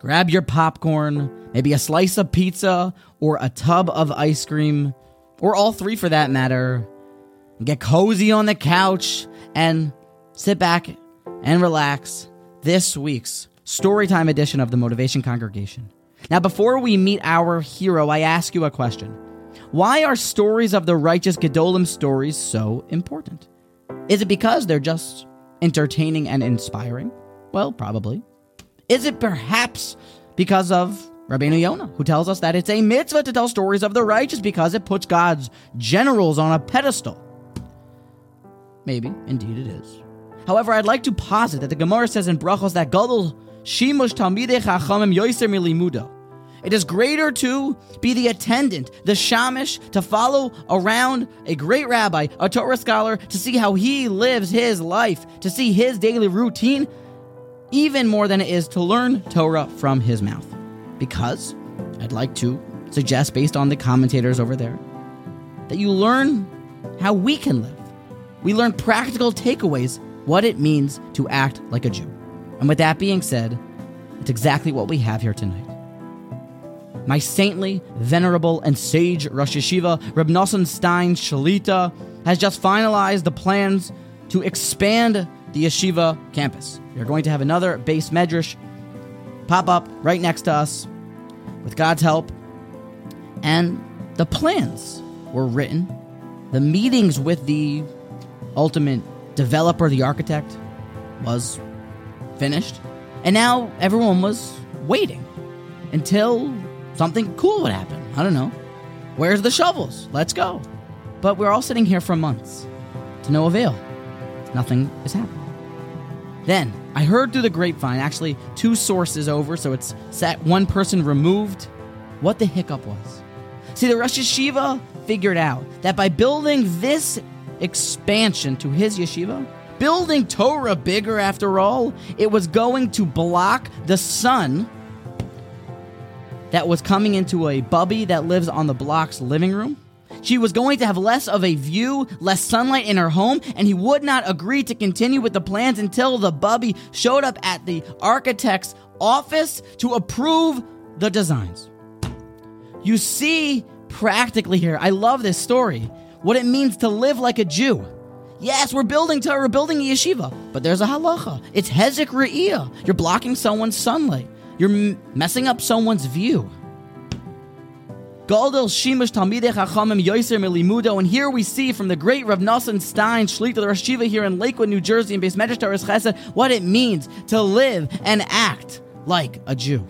grab your popcorn, maybe a slice of pizza, or a tub of ice cream, or all three for that matter, get cozy on the couch and sit back and relax this week's Storytime edition of the Motivation Congregation. Now, before we meet our hero, I ask you a question. Why are stories of the righteous Gedolim stories so important? Is it because they're just entertaining and inspiring? Well, probably. Is it perhaps because of Rabbeinu Yonah, who tells us that it's a mitzvah to tell stories of the righteous because it puts God's generals on a pedestal? Maybe, indeed it is. However, I'd like to posit that the Gemara says in Brachos that Gadol Shimush Talmidei Chachamim Yoiser Milimudo. It is greater to be the attendant, the shamish, to follow around a great rabbi, a Torah scholar, to see how he lives his life, to see his daily routine, even more than it is to learn Torah from his mouth. Because I'd like to suggest, based on the commentators over there, that you learn how we can live. We learn practical takeaways, what it means to act like a Jew. And with that being said, it's exactly what we have here tonight. My saintly, venerable, and sage Rosh Yeshiva, Reb Nosson Stein Shalita, has just finalized the plans to expand the yeshiva campus. We are going to have another beis medrash pop up right next to us with God's help. And the plans were written. The meetings with the ultimate developer, the architect, was finished. And now everyone was waiting until something cool would happen. I don't know. Where's the shovels? Let's go. But we're all sitting here for months to no avail. Nothing is happening. Then I heard through the grapevine, actually two sources over, so it's set one person removed, what the hiccup was. See, the Rosh Yeshiva figured out that by building this expansion to his yeshiva, building Torah bigger after all, it was going to block the sun that was coming into a bubby that lives on the block's living room. She was going to have less of a view, less sunlight in her home, and he would not agree to continue with the plans until the bubby showed up at the architect's office to approve the designs. You see practically here, I love this story, what it means to live like a Jew. Yes, we're building Torah, we're building a yeshiva, but there's a halacha. It's hezek re'iyah. You're blocking someone's sunlight. You're m- messing up someone's view. Gadol Shimush Talmidei Chachamim Yoiser Milimudo, and here we see from the great Rav Nosson Stein, Shlita the Rosh here in Lakewood, New Jersey, in Beis Medrash Chesed, what it means to live and act like a Jew.